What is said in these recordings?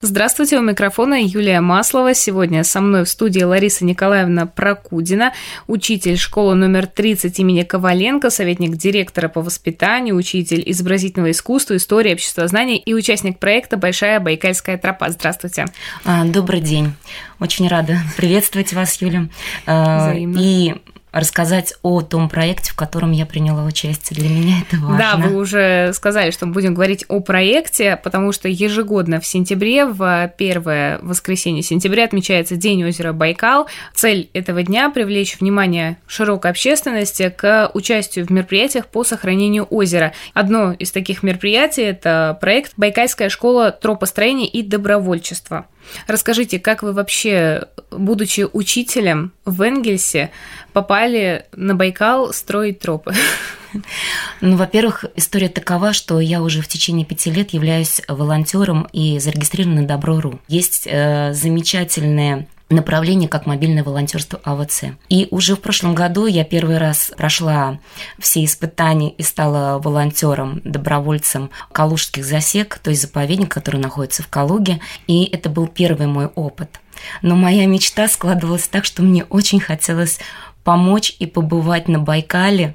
Здравствуйте, у микрофона Юлия Маслова. Сегодня со мной в студии Лариса Николаевна Прокудина, учитель школы номер 30 имени Коваленко, советник директора по воспитанию, учитель изобразительного искусства, истории, обществознания и участник проекта «Большая Байкальская тропа». Здравствуйте. А, добрый день. Очень рада приветствовать вас, Юля. А, Взаимно. И рассказать о том проекте, в котором я приняла участие. Для меня это важно. Да, вы уже сказали, что мы будем говорить о проекте, потому что ежегодно в сентябре, в первое воскресенье сентября отмечается День озера Байкал. Цель этого дня – привлечь внимание широкой общественности к участию в мероприятиях по сохранению озера. Одно из таких мероприятий – это проект «Байкальская школа тропостроения и добровольчества». Расскажите, как вы вообще, будучи учителем в Энгельсе, попали на Байкал строить тропы? Ну, во-первых, история такова, что я уже в течение пяти лет являюсь волонтером и зарегистрирована на Добро.ру. Есть э, замечательная направление как мобильное волонтерство АВЦ. И уже в прошлом году я первый раз прошла все испытания и стала волонтером, добровольцем калужских засек, то есть заповедник, который находится в Калуге. И это был первый мой опыт. Но моя мечта складывалась так, что мне очень хотелось помочь и побывать на Байкале,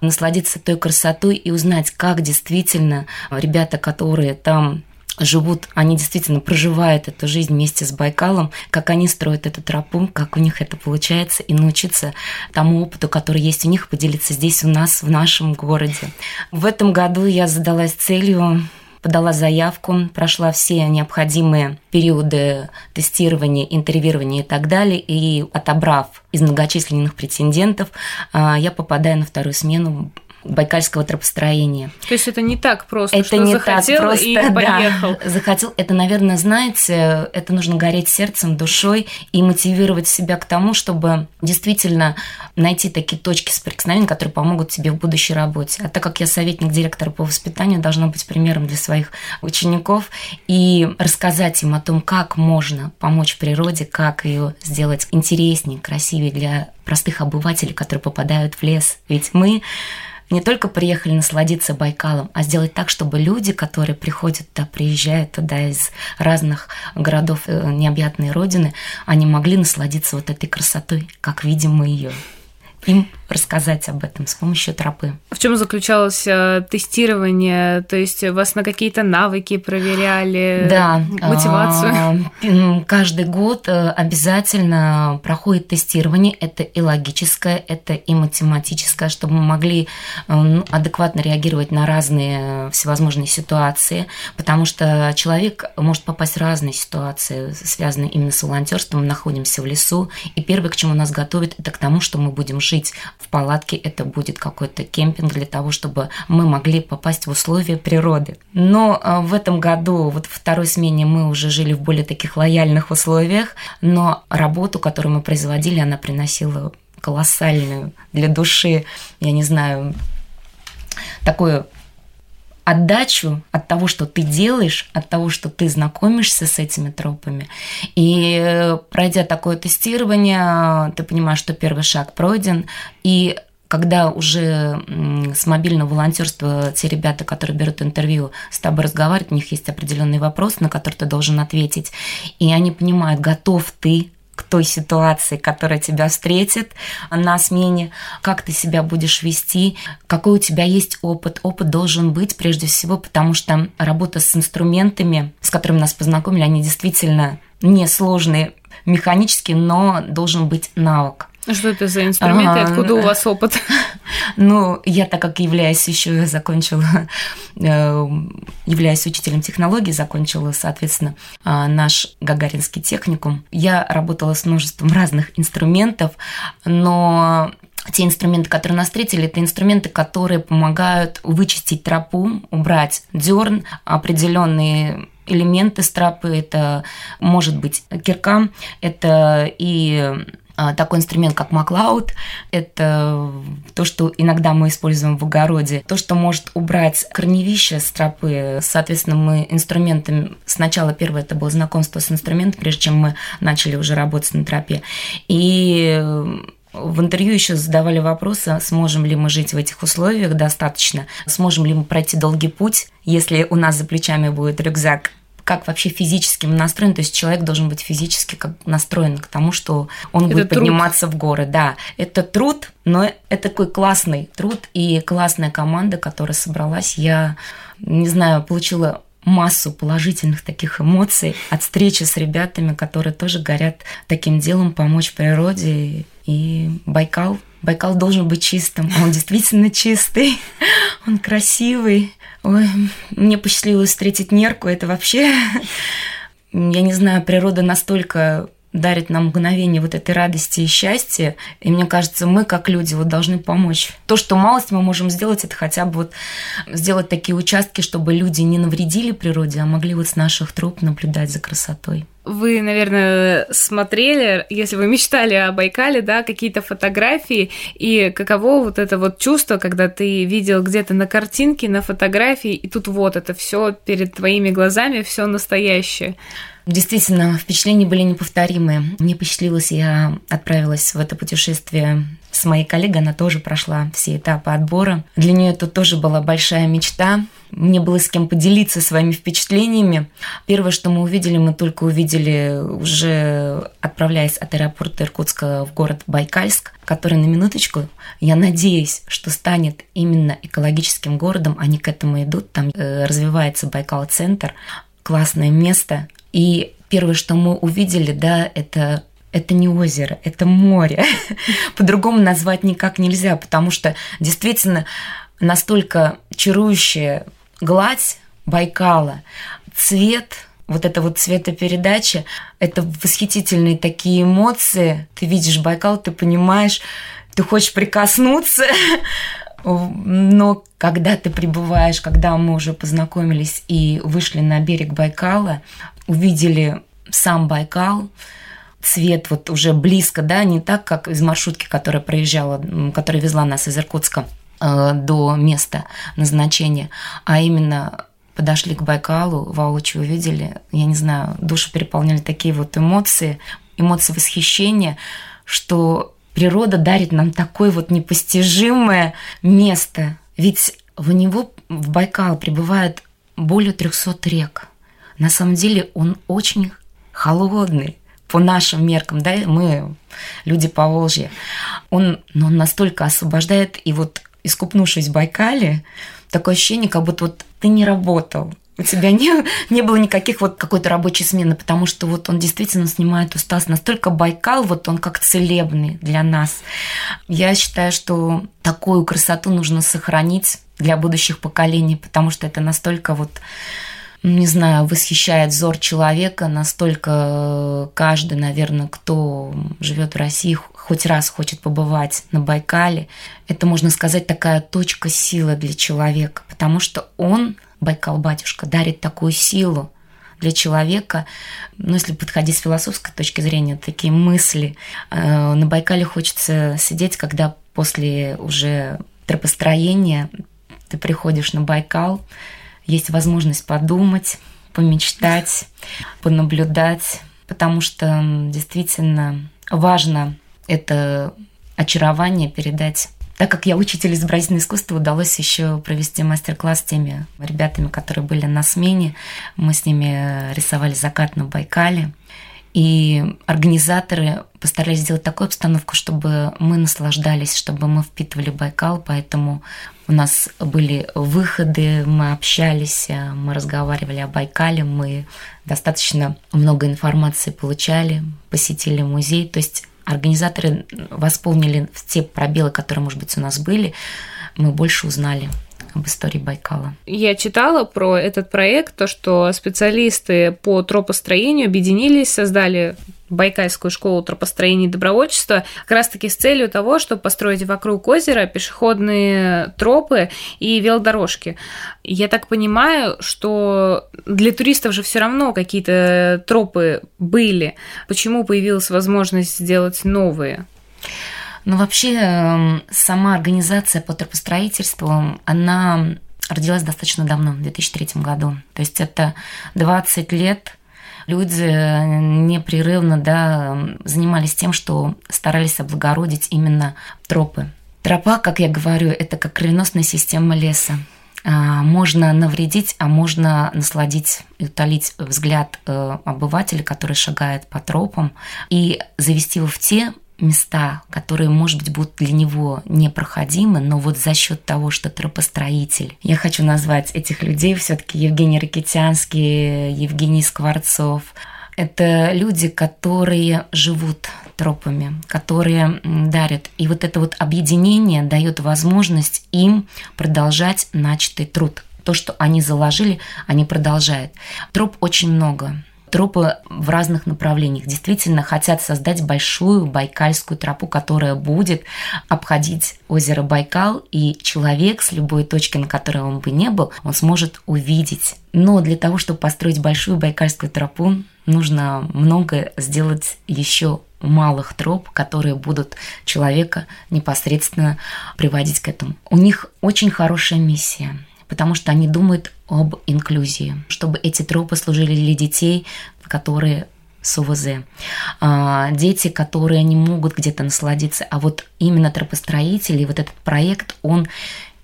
насладиться той красотой и узнать, как действительно ребята, которые там живут, они действительно проживают эту жизнь вместе с Байкалом, как они строят эту тропу, как у них это получается, и научиться тому опыту, который есть у них, поделиться здесь у нас, в нашем городе. В этом году я задалась целью подала заявку, прошла все необходимые периоды тестирования, интервьюирования и так далее, и отобрав из многочисленных претендентов, а, я попадаю на вторую смену байкальского тропостроения. То есть это не так просто, это что не захотел так просто, и поехал. Да, захотел. Это, наверное, знаете, это нужно гореть сердцем, душой и мотивировать себя к тому, чтобы действительно найти такие точки соприкосновения, которые помогут тебе в будущей работе. А так как я советник директора по воспитанию, должна быть примером для своих учеников и рассказать им о том, как можно помочь природе, как ее сделать интереснее, красивее для простых обывателей, которые попадают в лес. Ведь мы не только приехали насладиться Байкалом, а сделать так, чтобы люди, которые приходят туда, приезжают туда из разных городов э, необъятной родины, они могли насладиться вот этой красотой, как видим мы ее им рассказать об этом с помощью тропы. В чем заключалось э, тестирование? То есть вас на какие-то навыки проверяли? Да. Мотивацию? А, каждый год э, обязательно проходит тестирование. Это и логическое, это и математическое, чтобы мы могли э, ну, адекватно реагировать на разные всевозможные ситуации, потому что человек может попасть в разные ситуации, связанные именно с волонтерством. Мы находимся в лесу, и первое, к чему нас готовят, это к тому, что мы будем жить жить в палатке, это будет какой-то кемпинг для того, чтобы мы могли попасть в условия природы. Но а, в этом году, вот в второй смене мы уже жили в более таких лояльных условиях, но работу, которую мы производили, она приносила колоссальную для души, я не знаю, такую отдачу от того, что ты делаешь, от того, что ты знакомишься с этими тропами. И э, пройдя такое тестирование, ты понимаешь, что первый шаг пройден, и когда уже с мобильного волонтерства те ребята, которые берут интервью, с тобой разговаривают, у них есть определенный вопрос, на который ты должен ответить, и они понимают, готов ты той ситуации, которая тебя встретит на смене, как ты себя будешь вести, какой у тебя есть опыт. Опыт должен быть прежде всего, потому что работа с инструментами, с которыми нас познакомили, они действительно несложные механически, но должен быть навык. Что это за инструменты? А, Откуда у вас опыт? Ну, я так как являюсь еще, закончила, э, являюсь учителем технологий, закончила, соответственно, э, наш Гагаринский техникум. Я работала с множеством разных инструментов, но те инструменты, которые нас встретили, это инструменты, которые помогают вычистить тропу, убрать дерн, определенные элементы стропы. Это может быть кирка, это и такой инструмент, как Маклауд. Это то, что иногда мы используем в огороде. То, что может убрать корневища с тропы. Соответственно, мы инструментами... Сначала первое это было знакомство с инструментом, прежде чем мы начали уже работать на тропе. И в интервью еще задавали вопросы, сможем ли мы жить в этих условиях достаточно, сможем ли мы пройти долгий путь, если у нас за плечами будет рюкзак как вообще физически мы настроены, то есть человек должен быть физически как настроен к тому, что он это будет труд. подниматься в горы. Да, это труд, но это такой классный труд и классная команда, которая собралась. Я, не знаю, получила массу положительных таких эмоций от встречи с ребятами, которые тоже горят таким делом помочь природе. И Байкал, Байкал должен быть чистым. Он действительно чистый, он красивый. Ой, мне посчастливилось встретить Нерку. Это вообще, я не знаю, природа настолько дарит нам мгновение вот этой радости и счастья. И мне кажется, мы, как люди, вот должны помочь. То, что малость мы можем сделать, это хотя бы вот сделать такие участки, чтобы люди не навредили природе, а могли вот с наших труп наблюдать за красотой. Вы, наверное, смотрели, если вы мечтали о Байкале, да, какие-то фотографии, и каково вот это вот чувство, когда ты видел где-то на картинке, на фотографии, и тут вот это все перед твоими глазами, все настоящее. Действительно, впечатления были неповторимые. Мне посчастливилось, я отправилась в это путешествие с моей коллегой, она тоже прошла все этапы отбора. Для нее это тоже была большая мечта. Мне было с кем поделиться своими впечатлениями. Первое, что мы увидели, мы только увидели уже отправляясь от аэропорта Иркутска в город Байкальск, который на минуточку, я надеюсь, что станет именно экологическим городом. Они к этому идут. Там э, развивается Байкал-центр. Классное место, и первое, что мы увидели, да, это это не озеро, это море. По-другому назвать никак нельзя, потому что действительно настолько чарующая гладь Байкала, цвет, вот эта вот цветопередача, это восхитительные такие эмоции. Ты видишь Байкал, ты понимаешь, ты хочешь прикоснуться, но когда ты прибываешь, когда мы уже познакомились и вышли на берег Байкала, увидели сам Байкал, цвет вот уже близко, да, не так, как из маршрутки, которая проезжала, которая везла нас из Иркутска э, до места назначения, а именно подошли к Байкалу, воочию увидели, я не знаю, душу переполняли такие вот эмоции, эмоции восхищения, что природа дарит нам такое вот непостижимое место. Ведь в него, в Байкал, прибывает более 300 рек – на самом деле он очень холодный по нашим меркам, да, мы люди по Волжье. Он, но он настолько освобождает, и вот искупнувшись в Байкале, такое ощущение, как будто вот ты не работал, у тебя не, не было никаких вот какой-то рабочей смены, потому что вот он действительно снимает усталость. Настолько Байкал, вот он как целебный для нас. Я считаю, что такую красоту нужно сохранить для будущих поколений, потому что это настолько вот не знаю, восхищает взор человека, настолько каждый, наверное, кто живет в России, хоть раз хочет побывать на Байкале. Это, можно сказать, такая точка силы для человека, потому что он, Байкал-батюшка, дарит такую силу для человека, ну, если подходить с философской точки зрения, такие мысли. Э, на Байкале хочется сидеть, когда после уже тропостроения ты приходишь на Байкал, есть возможность подумать, помечтать, понаблюдать, потому что действительно важно это очарование передать. Так как я учитель изобразительного искусства, удалось еще провести мастер-класс с теми ребятами, которые были на смене. Мы с ними рисовали закат на Байкале. И организаторы постарались сделать такую обстановку, чтобы мы наслаждались, чтобы мы впитывали Байкал, поэтому у нас были выходы, мы общались, мы разговаривали о Байкале, мы достаточно много информации получали, посетили музей, то есть организаторы восполнили те пробелы, которые, может быть, у нас были, мы больше узнали об истории Байкала. Я читала про этот проект, то, что специалисты по тропостроению объединились, создали Байкальскую школу тропостроения и добровольчества как раз-таки с целью того, чтобы построить вокруг озера пешеходные тропы и велодорожки. Я так понимаю, что для туристов же все равно какие-то тропы были. Почему появилась возможность сделать новые? Ну, вообще, эм, сама организация по тропостроительству, она родилась достаточно давно, в 2003 году. То есть это 20 лет люди непрерывно да, занимались тем, что старались облагородить именно тропы. Тропа, как я говорю, это как кровеносная система леса. а, можно навредить, а можно насладить и утолить взгляд э, обывателя, который шагает по тропам, и завести его в те места, которые, может быть, будут для него непроходимы, но вот за счет того, что тропостроитель, я хочу назвать этих людей все-таки Евгений Ракитянский, Евгений Скворцов, это люди, которые живут тропами, которые дарят. И вот это вот объединение дает возможность им продолжать начатый труд. То, что они заложили, они продолжают. Троп очень много тропы в разных направлениях. Действительно хотят создать большую байкальскую тропу, которая будет обходить озеро Байкал, и человек с любой точки, на которой он бы не был, он сможет увидеть. Но для того, чтобы построить большую байкальскую тропу, нужно много сделать еще малых троп, которые будут человека непосредственно приводить к этому. У них очень хорошая миссия, потому что они думают об инклюзии, чтобы эти тропы служили для детей, которые с УВЗ. А, дети, которые не могут где-то насладиться, а вот именно тропостроители, вот этот проект, он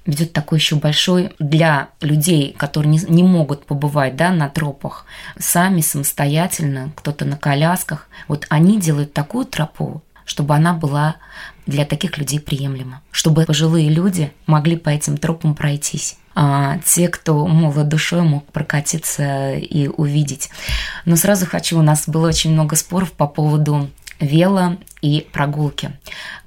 ведет такой еще большой для людей, которые не, не могут побывать да, на тропах сами, самостоятельно, кто-то на колясках. Вот они делают такую тропу, чтобы она была для таких людей приемлема, чтобы пожилые люди могли по этим тропам пройтись. А те, кто молод душой, мог прокатиться и увидеть. Но сразу хочу, у нас было очень много споров по поводу вело и прогулки.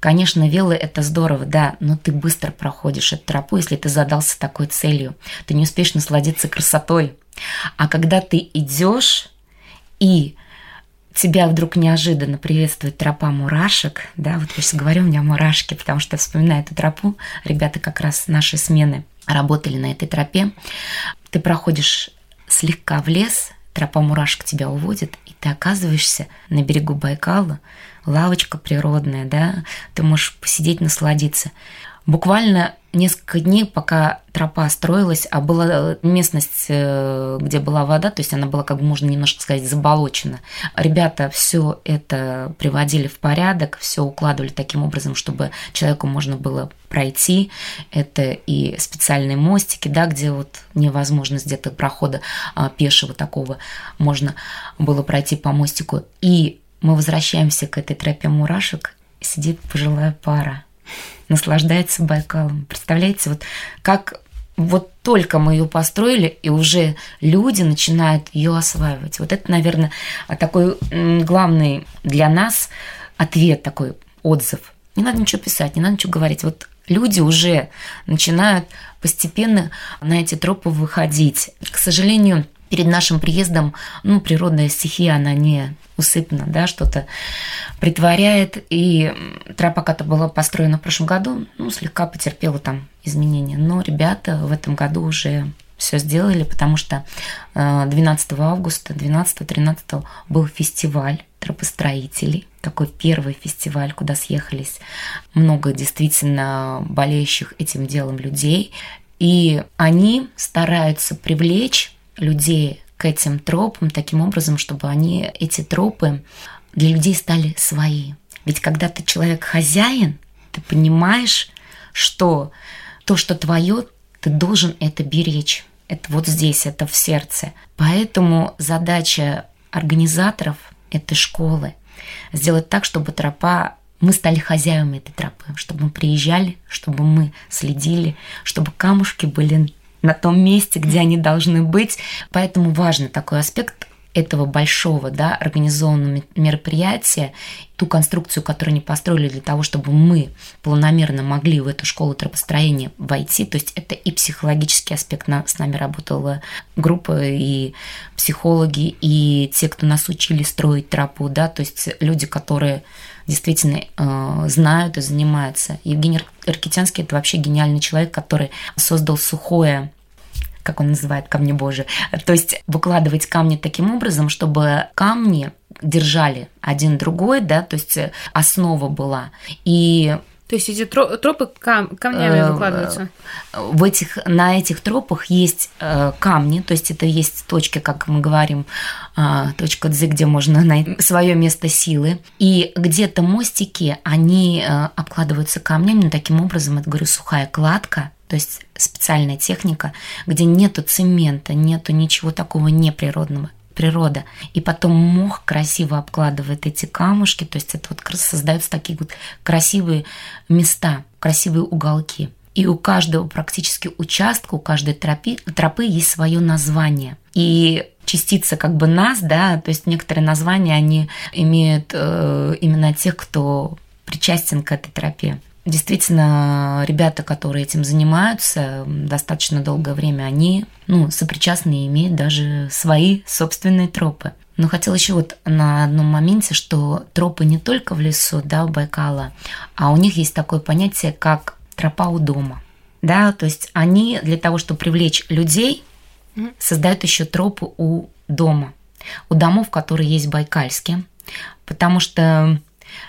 Конечно, вело – это здорово, да, но ты быстро проходишь эту тропу, если ты задался такой целью. Ты не успеешь насладиться красотой. А когда ты идешь и тебя вдруг неожиданно приветствует тропа мурашек, да, вот я сейчас говорю, у меня мурашки, потому что вспоминаю эту тропу, ребята как раз наши смены работали на этой тропе, ты проходишь слегка в лес, тропа мурашек тебя уводит, и ты оказываешься на берегу Байкала, лавочка природная, да, ты можешь посидеть, насладиться. Буквально несколько дней, пока тропа строилась, а была э, местность, э, где была вода, то есть она была, как бы можно немножко сказать, заболочена. Ребята все это приводили в порядок, все укладывали таким образом, чтобы человеку можно было пройти. Это и специальные мостики, да, где вот невозможность где-то прохода а, пешего такого можно было пройти по мостику. И мы возвращаемся к этой тропе мурашек, сидит пожилая пара наслаждается Байкалом. Представляете, вот как вот только мы ее построили, и уже люди начинают ее осваивать. Вот это, наверное, такой главный для нас ответ, такой отзыв. Не надо ничего писать, не надо ничего говорить. Вот люди уже начинают постепенно на эти тропы выходить. К сожалению, перед нашим приездом, ну, природная стихия, она не усыпана, да, что-то притворяет. И тропа, которая была построена в прошлом году, ну, слегка потерпела там изменения. Но ребята в этом году уже все сделали, потому что 12 э, августа, 12-13 был фестиваль тропостроителей, такой первый фестиваль, куда съехались много действительно болеющих этим делом людей. И они стараются привлечь людей к этим тропам таким образом, чтобы они, эти тропы для людей стали свои. Ведь когда ты человек-хозяин, ты понимаешь, что то, что твое, ты должен это беречь. Это вот здесь, это в сердце. Поэтому задача организаторов этой школы сделать так, чтобы тропа мы стали хозяевами этой тропы, чтобы мы приезжали, чтобы мы следили, чтобы камушки были на том месте, где они должны быть. Поэтому важный такой аспект этого большого, да, организованного мероприятия, ту конструкцию, которую они построили для того, чтобы мы планомерно могли в эту школу тропостроения войти. То есть это и психологический аспект. С нами работала группа и психологи, и те, кто нас учили строить тропу, да, то есть люди, которые действительно э, знают и занимаются. Евгений Аркитянский – это вообще гениальный человек, который создал сухое как он называет, камни Божии. То есть выкладывать камни таким образом, чтобы камни держали один другой, да, то есть основа была. И то есть эти тропы кам камнями э, выкладываются? В этих, на этих тропах есть э, камни, то есть это есть точки, как мы говорим, а, точка Дз, где можно найти свое место силы. И где-то мостики, они э, обкладываются камнями, но таким образом, это, говорю, сухая кладка, то есть специальная техника, где нету цемента, нету ничего такого неприродного природа. И потом мох красиво обкладывает эти камушки, то есть это вот создаются такие вот красивые места, красивые уголки. И у каждого практически участка, у каждой тропы, тропы есть свое название. И частица как бы нас, да, то есть некоторые названия, они имеют э, именно тех, кто причастен к этой тропе. Действительно, ребята, которые этим занимаются достаточно долгое время, они ну, сопричастны и имеют даже свои собственные тропы. Но хотел еще вот на одном моменте, что тропы не только в лесу, да, у Байкала, а у них есть такое понятие, как тропа у дома. Да, то есть они для того, чтобы привлечь людей, создают еще тропы у дома, у домов, которые есть в Байкальске. Потому что,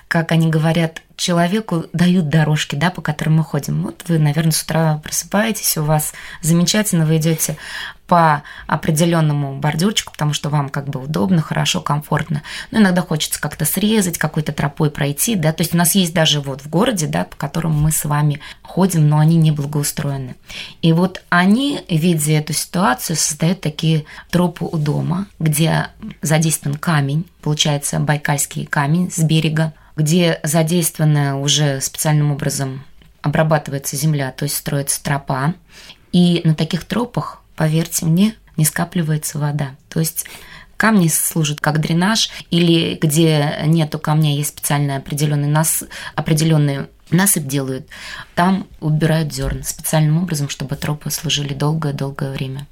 как они говорят, человеку дают дорожки, да, по которым мы ходим. Вот вы, наверное, с утра просыпаетесь, у вас замечательно, вы идете по определенному бордюрчику, потому что вам как бы удобно, хорошо, комфортно. Но иногда хочется как-то срезать, какой-то тропой пройти, да, то есть у нас есть даже вот в городе, да, по которым мы с вами ходим, но они не благоустроены. И вот они, видя эту ситуацию, создают такие тропы у дома, где задействован камень, получается байкальский камень с берега, где задействована уже специальным образом обрабатывается земля, то есть строится тропа. И на таких тропах, поверьте мне, не скапливается вода. То есть камни служат как дренаж, или где нету камня, есть специальный определенный нас, определенный насыпь делают, там убирают зерна специальным образом, чтобы тропы служили долгое-долгое время.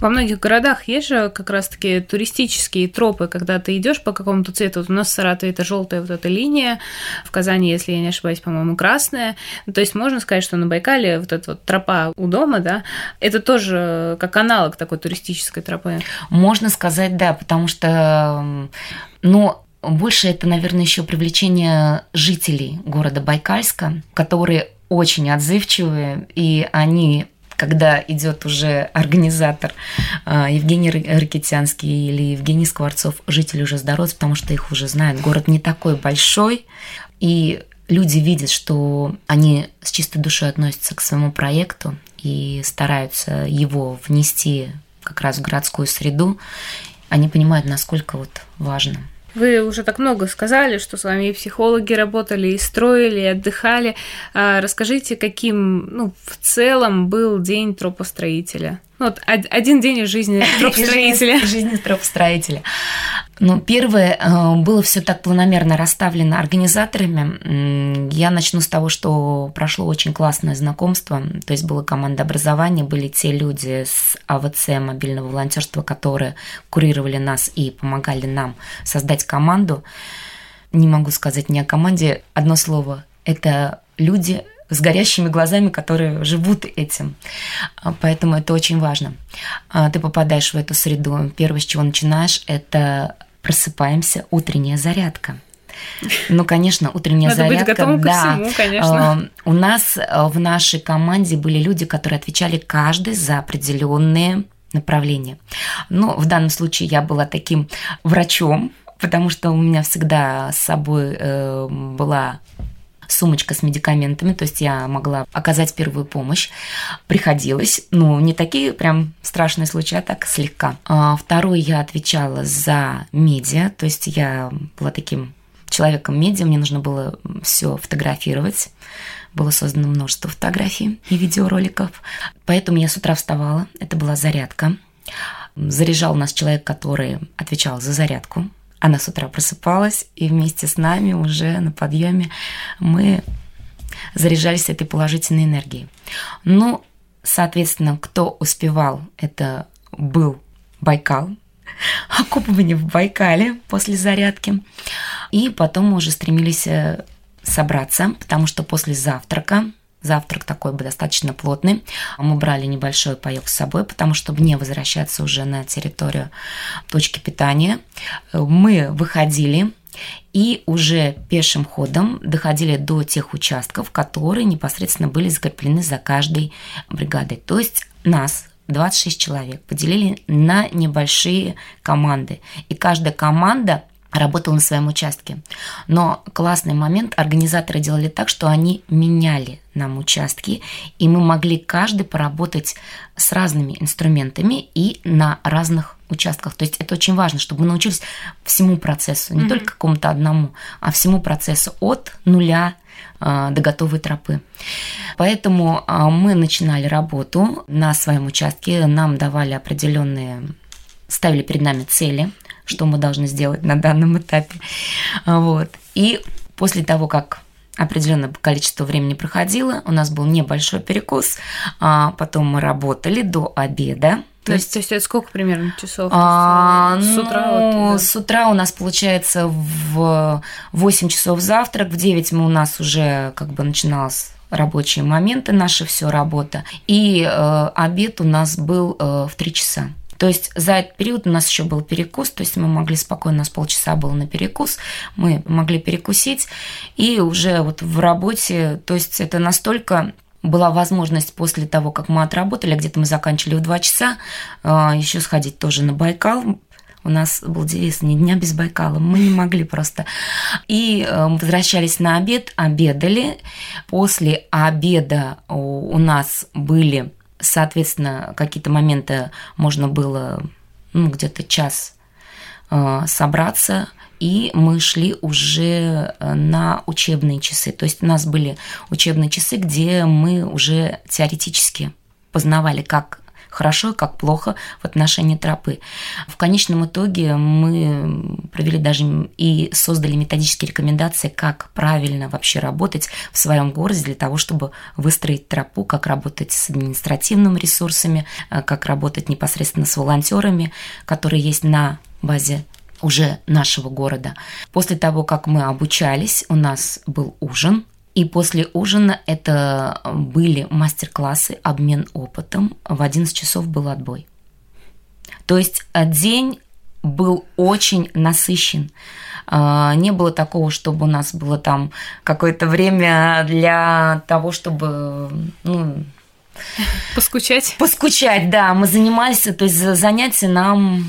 Во многих городах есть же как раз-таки туристические тропы, когда ты идешь по какому-то цвету. Вот у нас в Саратове это желтая вот эта линия, в Казани, если я не ошибаюсь, по-моему, красная. Ну, то есть можно сказать, что на Байкале вот эта вот тропа у дома, да, это тоже как аналог такой туристической тропы. Можно сказать, да, потому что, ну, больше это, наверное, еще привлечение жителей города Байкальска, которые очень отзывчивые, и они когда идет уже организатор а, Евгений Ракитянский или Евгений Скворцов, жители уже здороваются, потому что их уже знают. Город не такой большой, и люди видят, что они с чистой душой относятся к своему проекту и стараются его внести как раз в городскую среду, они понимают, насколько вот важно вы уже так много сказали, что с вами и психологи работали, и строили, и отдыхали. А расскажите, каким ну, в целом был день тропостроителя? Ну, вот один день из жизни тропостроителя. Жизни тропостроителя. Ну, первое, э, было все так планомерно расставлено организаторами. Я начну с того, что прошло очень классное знакомство. То есть было команда образования, были те люди с АВЦ, мобильного волонтерства, которые курировали нас и помогали нам создать команду. Не могу сказать ни о команде. Одно слово. Это люди, с горящими глазами, которые живут этим. А, поэтому это очень важно. А, ты попадаешь в эту среду. Первое, с чего начинаешь, это просыпаемся, утренняя зарядка. Ну, конечно, утренняя Надо зарядка. Быть готовым да. ко всему, конечно. А, у нас в нашей команде были люди, которые отвечали каждый за определенные направления. Но в данном случае я была таким врачом, потому что у меня всегда с собой э, была сумочка с медикаментами, то есть я могла оказать первую помощь. Приходилось, ну, не такие прям страшные случаи, а так слегка. А второй я отвечала за медиа, то есть я была таким человеком медиа, мне нужно было все фотографировать. Было создано множество фотографий и видеороликов. Поэтому я с утра вставала, это была зарядка. Заряжал нас человек, который отвечал за зарядку. Она с утра просыпалась, и вместе с нами уже на подъеме мы заряжались этой положительной энергией. Ну, соответственно, кто успевал, это был Байкал, окупывание в Байкале после зарядки. И потом мы уже стремились э, собраться, потому что после завтрака Завтрак такой бы достаточно плотный. Мы брали небольшой паёк с собой, потому чтобы не возвращаться уже на территорию точки питания. Мы выходили и уже пешим ходом доходили до тех участков, которые непосредственно были закреплены за каждой бригадой. То есть нас 26 человек поделили на небольшие команды. И каждая команда работал на своем участке. Но классный момент, организаторы делали так, что они меняли нам участки, и мы могли каждый поработать с разными инструментами и на разных участках. То есть это очень важно, чтобы мы научились всему процессу, не mm-hmm. только какому-то одному, а всему процессу от нуля а, до готовой тропы. Поэтому а, мы начинали работу на своем участке, нам давали определенные, ставили перед нами цели – что мы должны сделать на данном этапе. Вот. И после того, как определенное количество времени проходило, у нас был небольшой перекус, а потом мы работали до обеда. То есть, то есть это сколько примерно часов? А, с утра? Ну, вот, да? С утра у нас получается в 8 часов завтрак, в 9 мы у нас уже как бы начиналось рабочие моменты, наша все работа. И э, обед у нас был э, в 3 часа. То есть за этот период у нас еще был перекус, то есть мы могли спокойно, у нас полчаса было на перекус, мы могли перекусить, и уже вот в работе, то есть это настолько была возможность после того, как мы отработали, где-то мы заканчивали в 2 часа, а, еще сходить тоже на Байкал, у нас был девиз «Ни дня без Байкала». Мы не могли просто. И э, возвращались на обед, обедали. После обеда у нас были Соответственно, какие-то моменты можно было ну, где-то час э, собраться, и мы шли уже э, на учебные часы. То есть у нас были учебные часы, где мы уже теоретически познавали, как хорошо, как плохо в отношении тропы. В конечном итоге мы провели даже и создали методические рекомендации, как правильно вообще работать в своем городе для того, чтобы выстроить тропу, как работать с административными ресурсами, э, как работать непосредственно с волонтерами, которые есть на базе уже нашего города. После того, как мы обучались, у нас был ужин, и после ужина это были мастер-классы, обмен опытом. В 11 часов был отбой. То есть э, день был очень насыщен. А, не было такого, чтобы у нас было там какое-то время для того, чтобы ну, Поскучать? Поскучать, да. Мы занимались, то есть занятия нам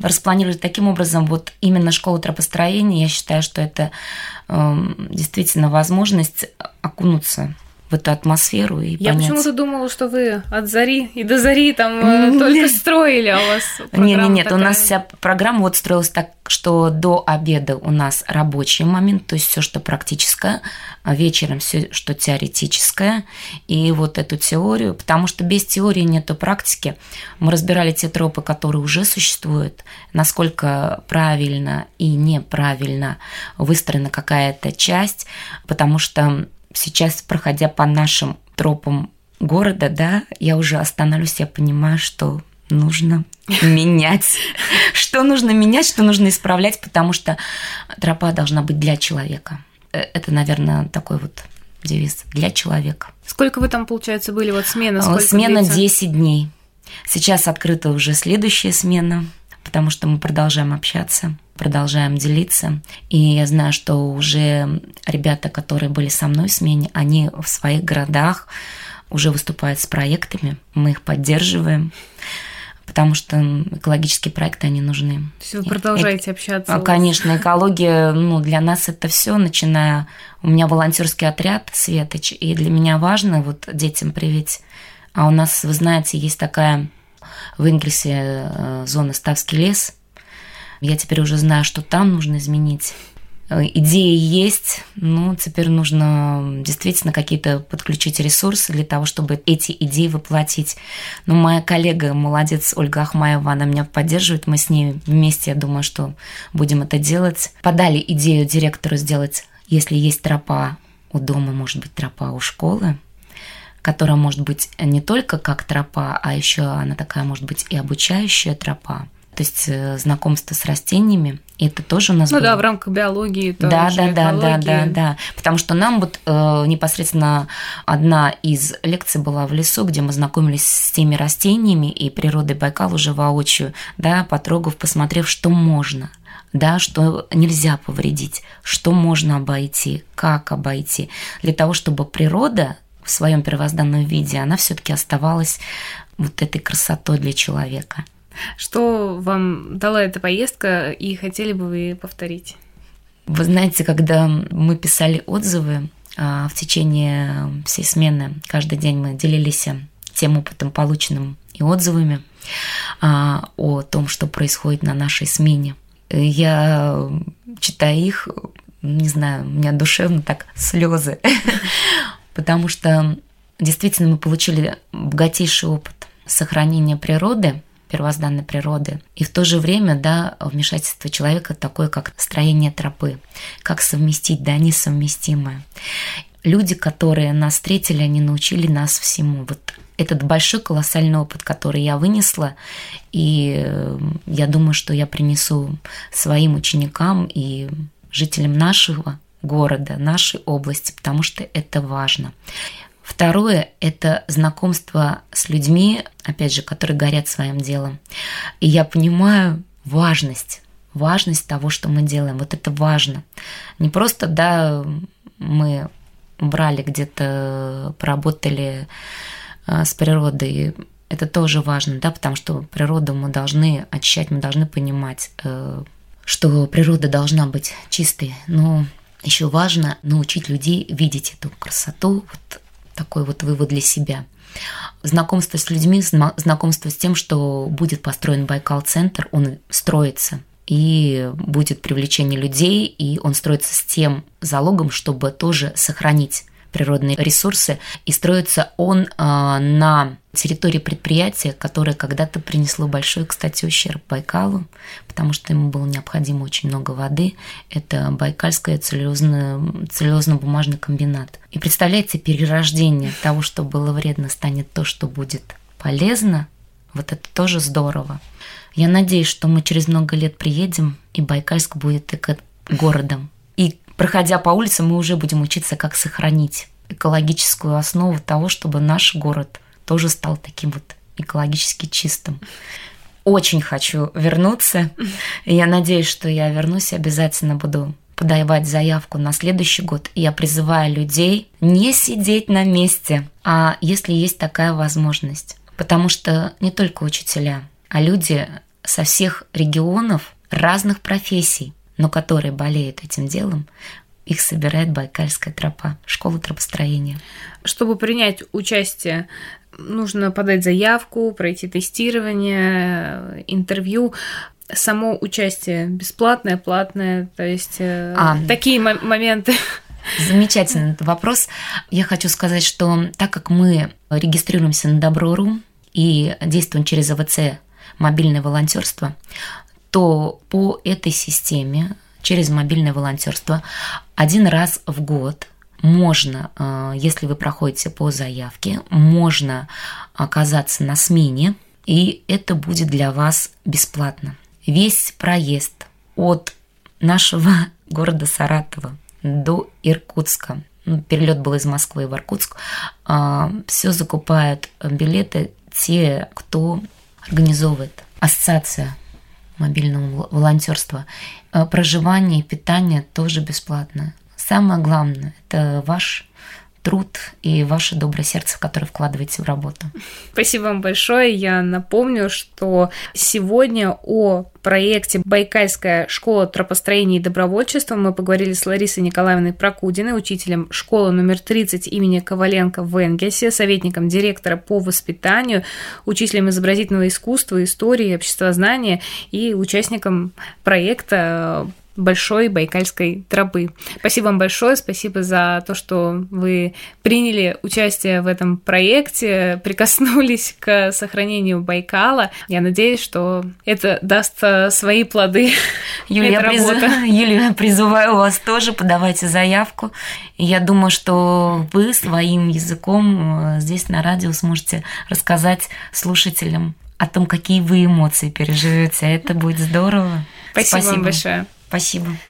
распланировали таким образом. Вот именно школа тропостроения, я считаю, что это Эм, действительно возможность окунуться в эту атмосферу и Я понять. почему-то думала, что вы от зари и до зари там э, только строили, а у вас Нет, нет, нет, у нас вся программа вот строилась так, что до обеда у нас рабочий момент, то есть все, что практическое, а вечером все, что теоретическое, и вот эту теорию, потому что без теории нету практики. Мы разбирали те тропы, которые уже существуют, насколько правильно и неправильно выстроена какая-то часть, потому что сейчас, проходя по нашим тропам города, да, я уже остановлюсь, я понимаю, что нужно менять. Что нужно менять, что нужно исправлять, потому что тропа должна быть для человека. Э, это, наверное, такой вот девиз для человека. Сколько вы там, получается, были? Вот смена сколько Смена длится? 10 дней. Сейчас открыта уже следующая смена, потому что мы продолжаем общаться продолжаем делиться. И я знаю, что уже ребята, которые были со мной в смене, они в своих городах уже выступают с проектами, мы их поддерживаем потому что экологические проекты, они нужны. То есть вы продолжаете и, общаться? Конечно, экология, ну, для нас это все, начиная... У меня волонтерский отряд «Светоч», и для меня важно вот детям привить. А у нас, вы знаете, есть такая в Ингельсе э, зона Ставский лес, я теперь уже знаю, что там нужно изменить. Э, идеи есть, ну, теперь нужно действительно какие-то подключить ресурсы для того, чтобы эти идеи воплотить. Но моя коллега, молодец, Ольга Ахмаева, она меня поддерживает, мы с ней вместе, я думаю, что будем это делать. Подали идею директору сделать, если есть тропа у дома, может быть, тропа у школы, которая может быть не только как тропа, а еще она такая может быть и обучающая тропа то есть э, знакомство с растениями. И это тоже у нас Ну было. да, в рамках биологии. Да, да, да, да, да, да. Потому что нам вот э, непосредственно одна из лекций была в лесу, где мы знакомились с теми растениями и природой Байкала уже воочию, да, потрогав, посмотрев, что можно да, что нельзя повредить, что можно обойти, как обойти, для того, чтобы природа в своем первозданном виде, она все-таки оставалась вот этой красотой для человека. Что вам дала эта поездка и хотели бы вы повторить? Вы знаете, когда мы писали отзывы а, в течение всей смены, каждый день мы делились тем опытом, полученным и отзывами а, о том, что происходит на нашей смене. Я, читая их, не знаю, у меня душевно так слезы, потому что действительно мы получили богатейший опыт сохранения природы, первозданной природы, и в то же время, да, вмешательство человека такое, как строение тропы, как совместить, да, несовместимое. Люди, которые нас встретили, они научили нас всему. Вот этот большой колоссальный опыт, который я вынесла, и э, я думаю, что я принесу своим ученикам и жителям нашего города, нашей области, потому что это важно. Второе – это знакомство с людьми, опять же, которые горят своим делом. И я понимаю важность, важность того, что мы делаем. Вот это важно. Не просто, да, мы брали где-то, поработали а, с природой. Это тоже важно, да, потому что природу мы должны очищать, мы должны понимать, э, что природа должна быть чистой. Но еще важно научить людей видеть эту красоту, вот такой вот вывод для себя. Знакомство с людьми, знакомство с тем, что будет построен Байкал-центр, он строится, и будет привлечение людей, и он строится с тем залогом, чтобы тоже сохранить природные ресурсы, и строится он э, на территории предприятия, которое когда-то принесло большой, кстати, ущерб Байкалу, потому что ему было необходимо очень много воды. Это Байкальский целлюлозно-бумажный комбинат. И представляете, перерождение того, что было вредно, станет то, что будет полезно. Вот это тоже здорово. Я надеюсь, что мы через много лет приедем, и Байкальск будет городом. Проходя по улице, мы уже будем учиться, как сохранить экологическую основу того, чтобы наш город тоже стал таким вот экологически чистым. Очень хочу вернуться. Я надеюсь, что я вернусь и обязательно буду подавать заявку на следующий год. Я призываю людей не сидеть на месте, а если есть такая возможность. Потому что не только учителя, а люди со всех регионов разных профессий но которые болеют этим делом, их собирает Байкальская тропа, школа тропостроения. Чтобы принять участие, нужно подать заявку, пройти тестирование, интервью. Само участие бесплатное, платное, то есть э, а, такие моменты. Замечательный вопрос. Я хочу сказать, что так как мы регистрируемся на Добро.ру и действуем через АВЦ мобильное волонтерство, то по этой системе через мобильное волонтерство один раз в год можно, э, если вы проходите по заявке, можно оказаться на смене, и это будет для вас бесплатно. Весь проезд от нашего города Саратова до Иркутска, ну, перелет был из Москвы в Иркутск, э, все закупают билеты те, кто организовывает ассоциация мобильного волонтерства. Э, проживание и питание тоже бесплатно. Самое главное – это ваш труд и ваше доброе сердце, которое вкладываете в работу. Спасибо вам большое. Я напомню, что сегодня о проекте «Байкальская школа тропостроения и добровольчества» мы поговорили с Ларисой Николаевной Прокудиной, учителем школы номер 30 имени Коваленко в Энгельсе, советником директора по воспитанию, учителем изобразительного искусства, истории, обществознания и участником проекта большой Байкальской тропы. Спасибо вам большое, спасибо за то, что вы приняли участие в этом проекте, прикоснулись к сохранению Байкала. Я надеюсь, что это даст э, свои плоды. Юлия, приз... Юлия, призываю вас тоже, подавайте заявку. Я думаю, что вы своим языком э, здесь на радио сможете рассказать слушателям о том, какие вы эмоции переживете. Это будет здорово. Спасибо, Спасибо. вам большое. Спасибо.